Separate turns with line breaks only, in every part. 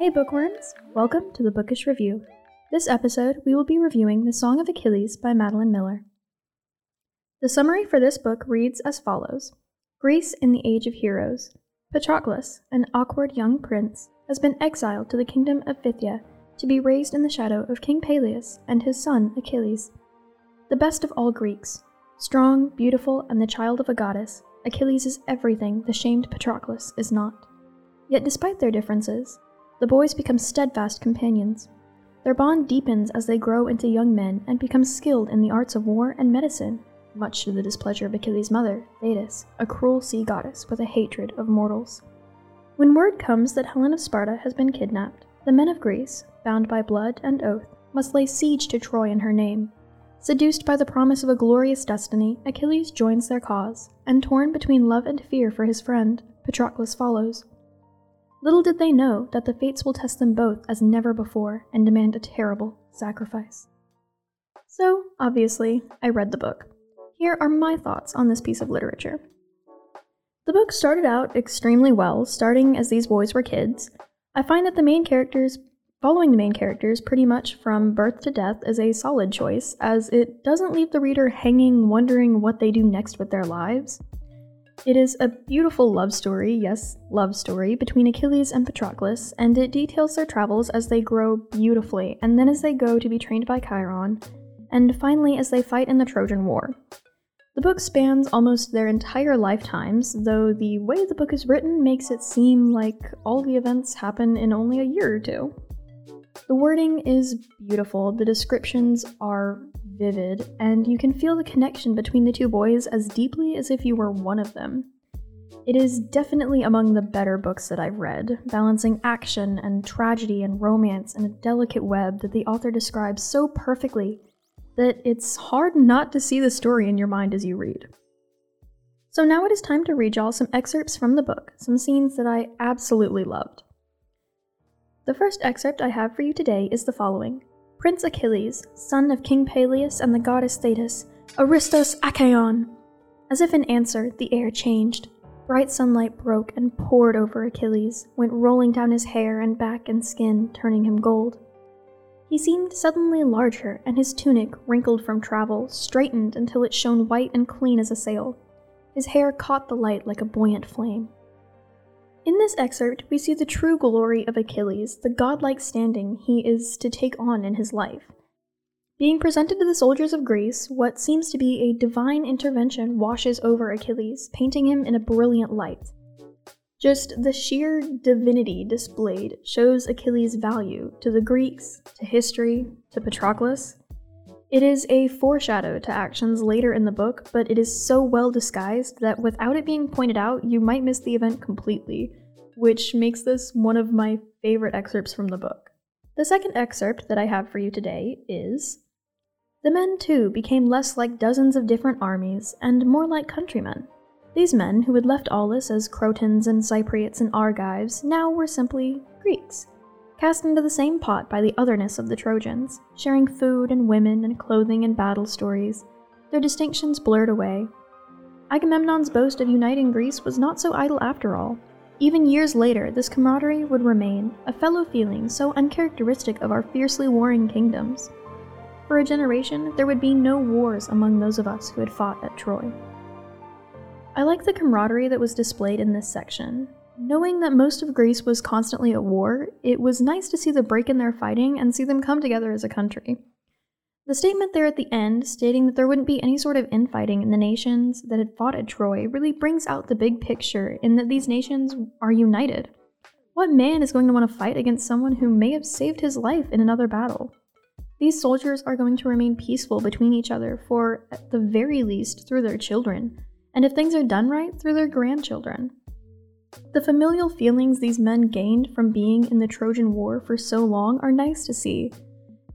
Hey bookworms! Welcome to the Bookish Review. This episode, we will be reviewing The Song of Achilles by Madeline Miller. The summary for this book reads as follows Greece in the Age of Heroes. Patroclus, an awkward young prince, has been exiled to the kingdom of Phthia to be raised in the shadow of King Peleus and his son Achilles. The best of all Greeks, strong, beautiful, and the child of a goddess, Achilles is everything the shamed Patroclus is not. Yet, despite their differences, the boys become steadfast companions. Their bond deepens as they grow into young men and become skilled in the arts of war and medicine, much to the displeasure of Achilles' mother, Thetis, a cruel sea goddess with a hatred of mortals. When word comes that Helen of Sparta has been kidnapped, the men of Greece, bound by blood and oath, must lay siege to Troy in her name. Seduced by the promise of a glorious destiny, Achilles joins their cause, and torn between love and fear for his friend, Patroclus follows. Little did they know that the fates will test them both as never before and demand a terrible sacrifice. So, obviously, I read the book. Here are my thoughts on this piece of literature. The book started out extremely well, starting as these boys were kids. I find that the main characters, following the main characters pretty much from birth to death, is a solid choice, as it doesn't leave the reader hanging, wondering what they do next with their lives. It is a beautiful love story, yes, love story, between Achilles and Patroclus, and it details their travels as they grow beautifully, and then as they go to be trained by Chiron, and finally as they fight in the Trojan War. The book spans almost their entire lifetimes, though the way the book is written makes it seem like all the events happen in only a year or two. The wording is beautiful, the descriptions are vivid, and you can feel the connection between the two boys as deeply as if you were one of them. It is definitely among the better books that I've read, balancing action and tragedy and romance in a delicate web that the author describes so perfectly that it's hard not to see the story in your mind as you read. So now it is time to read y'all some excerpts from the book, some scenes that I absolutely loved. The first excerpt I have for you today is the following Prince Achilles, son of King Peleus and the goddess Thetis, Aristos Achaeon. As if in answer, the air changed. Bright sunlight broke and poured over Achilles, went rolling down his hair and back and skin, turning him gold. He seemed suddenly larger, and his tunic, wrinkled from travel, straightened until it shone white and clean as a sail. His hair caught the light like a buoyant flame. In this excerpt, we see the true glory of Achilles, the godlike standing he is to take on in his life. Being presented to the soldiers of Greece, what seems to be a divine intervention washes over Achilles, painting him in a brilliant light. Just the sheer divinity displayed shows Achilles' value to the Greeks, to history, to Patroclus. It is a foreshadow to actions later in the book, but it is so well disguised that without it being pointed out, you might miss the event completely, which makes this one of my favorite excerpts from the book. The second excerpt that I have for you today is The men, too, became less like dozens of different armies and more like countrymen. These men, who had left Aulis as Cretans and Cypriots and Argives, now were simply Greeks cast into the same pot by the otherness of the Trojans, sharing food and women and clothing and battle stories, their distinctions blurred away. Agamemnon's boast of uniting Greece was not so idle after all. Even years later, this camaraderie would remain, a fellow feeling so uncharacteristic of our fiercely warring kingdoms. For a generation, there would be no wars among those of us who had fought at Troy. I like the camaraderie that was displayed in this section, Knowing that most of Greece was constantly at war, it was nice to see the break in their fighting and see them come together as a country. The statement there at the end, stating that there wouldn't be any sort of infighting in the nations that had fought at Troy, really brings out the big picture in that these nations are united. What man is going to want to fight against someone who may have saved his life in another battle? These soldiers are going to remain peaceful between each other for, at the very least, through their children, and if things are done right, through their grandchildren. The familial feelings these men gained from being in the Trojan War for so long are nice to see,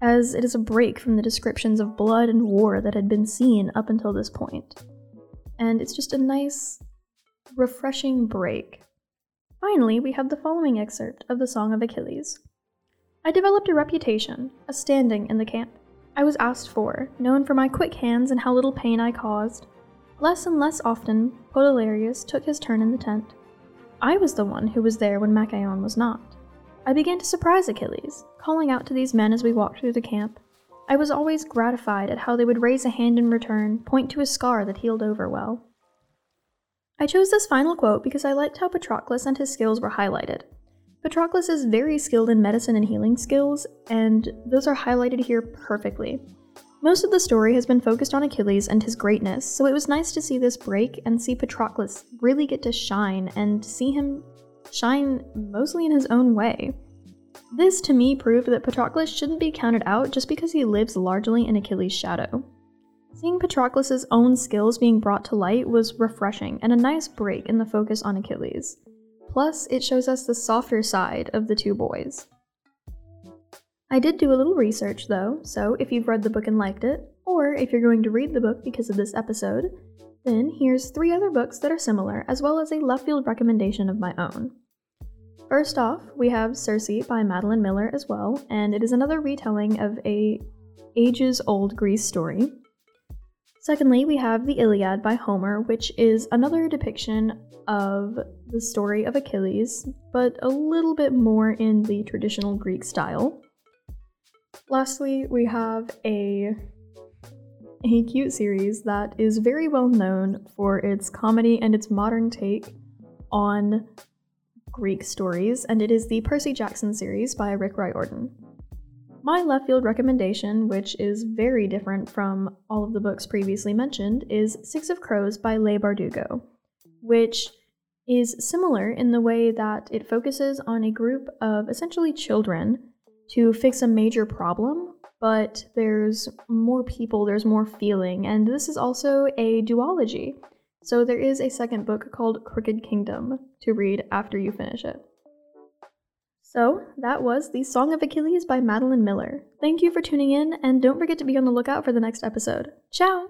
as it is a break from the descriptions of blood and war that had been seen up until this point. And it's just a nice, refreshing break. Finally, we have the following excerpt of the Song of Achilles. I developed a reputation, a standing in the camp. I was asked for, known for my quick hands and how little pain I caused. Less and less often, Podalirius took his turn in the tent. I was the one who was there when Machaon was not. I began to surprise Achilles, calling out to these men as we walked through the camp. I was always gratified at how they would raise a hand in return, point to a scar that healed over well. I chose this final quote because I liked how Patroclus and his skills were highlighted. Patroclus is very skilled in medicine and healing skills, and those are highlighted here perfectly. Most of the story has been focused on Achilles and his greatness, so it was nice to see this break and see Patroclus really get to shine and see him shine mostly in his own way. This to me proved that Patroclus shouldn't be counted out just because he lives largely in Achilles' shadow. Seeing Patroclus' own skills being brought to light was refreshing and a nice break in the focus on Achilles. Plus, it shows us the softer side of the two boys. I did do a little research though, so if you've read the book and liked it, or if you're going to read the book because of this episode, then here's three other books that are similar, as well as a left field recommendation of my own. First off, we have Circe by Madeline Miller as well, and it is another retelling of a ages old Greece story. Secondly, we have the Iliad by Homer, which is another depiction of the story of Achilles, but a little bit more in the traditional Greek style. Lastly, we have a a cute series that is very well known for its comedy and its modern take on Greek stories, and it is the Percy Jackson series by Rick Riordan. My left field recommendation, which is very different from all of the books previously mentioned, is Six of Crows by Leigh Bardugo, which is similar in the way that it focuses on a group of essentially children to fix a major problem, but there's more people, there's more feeling, and this is also a duology. So there is a second book called Crooked Kingdom to read after you finish it. So, that was The Song of Achilles by Madeline Miller. Thank you for tuning in, and don't forget to be on the lookout for the next episode. Ciao!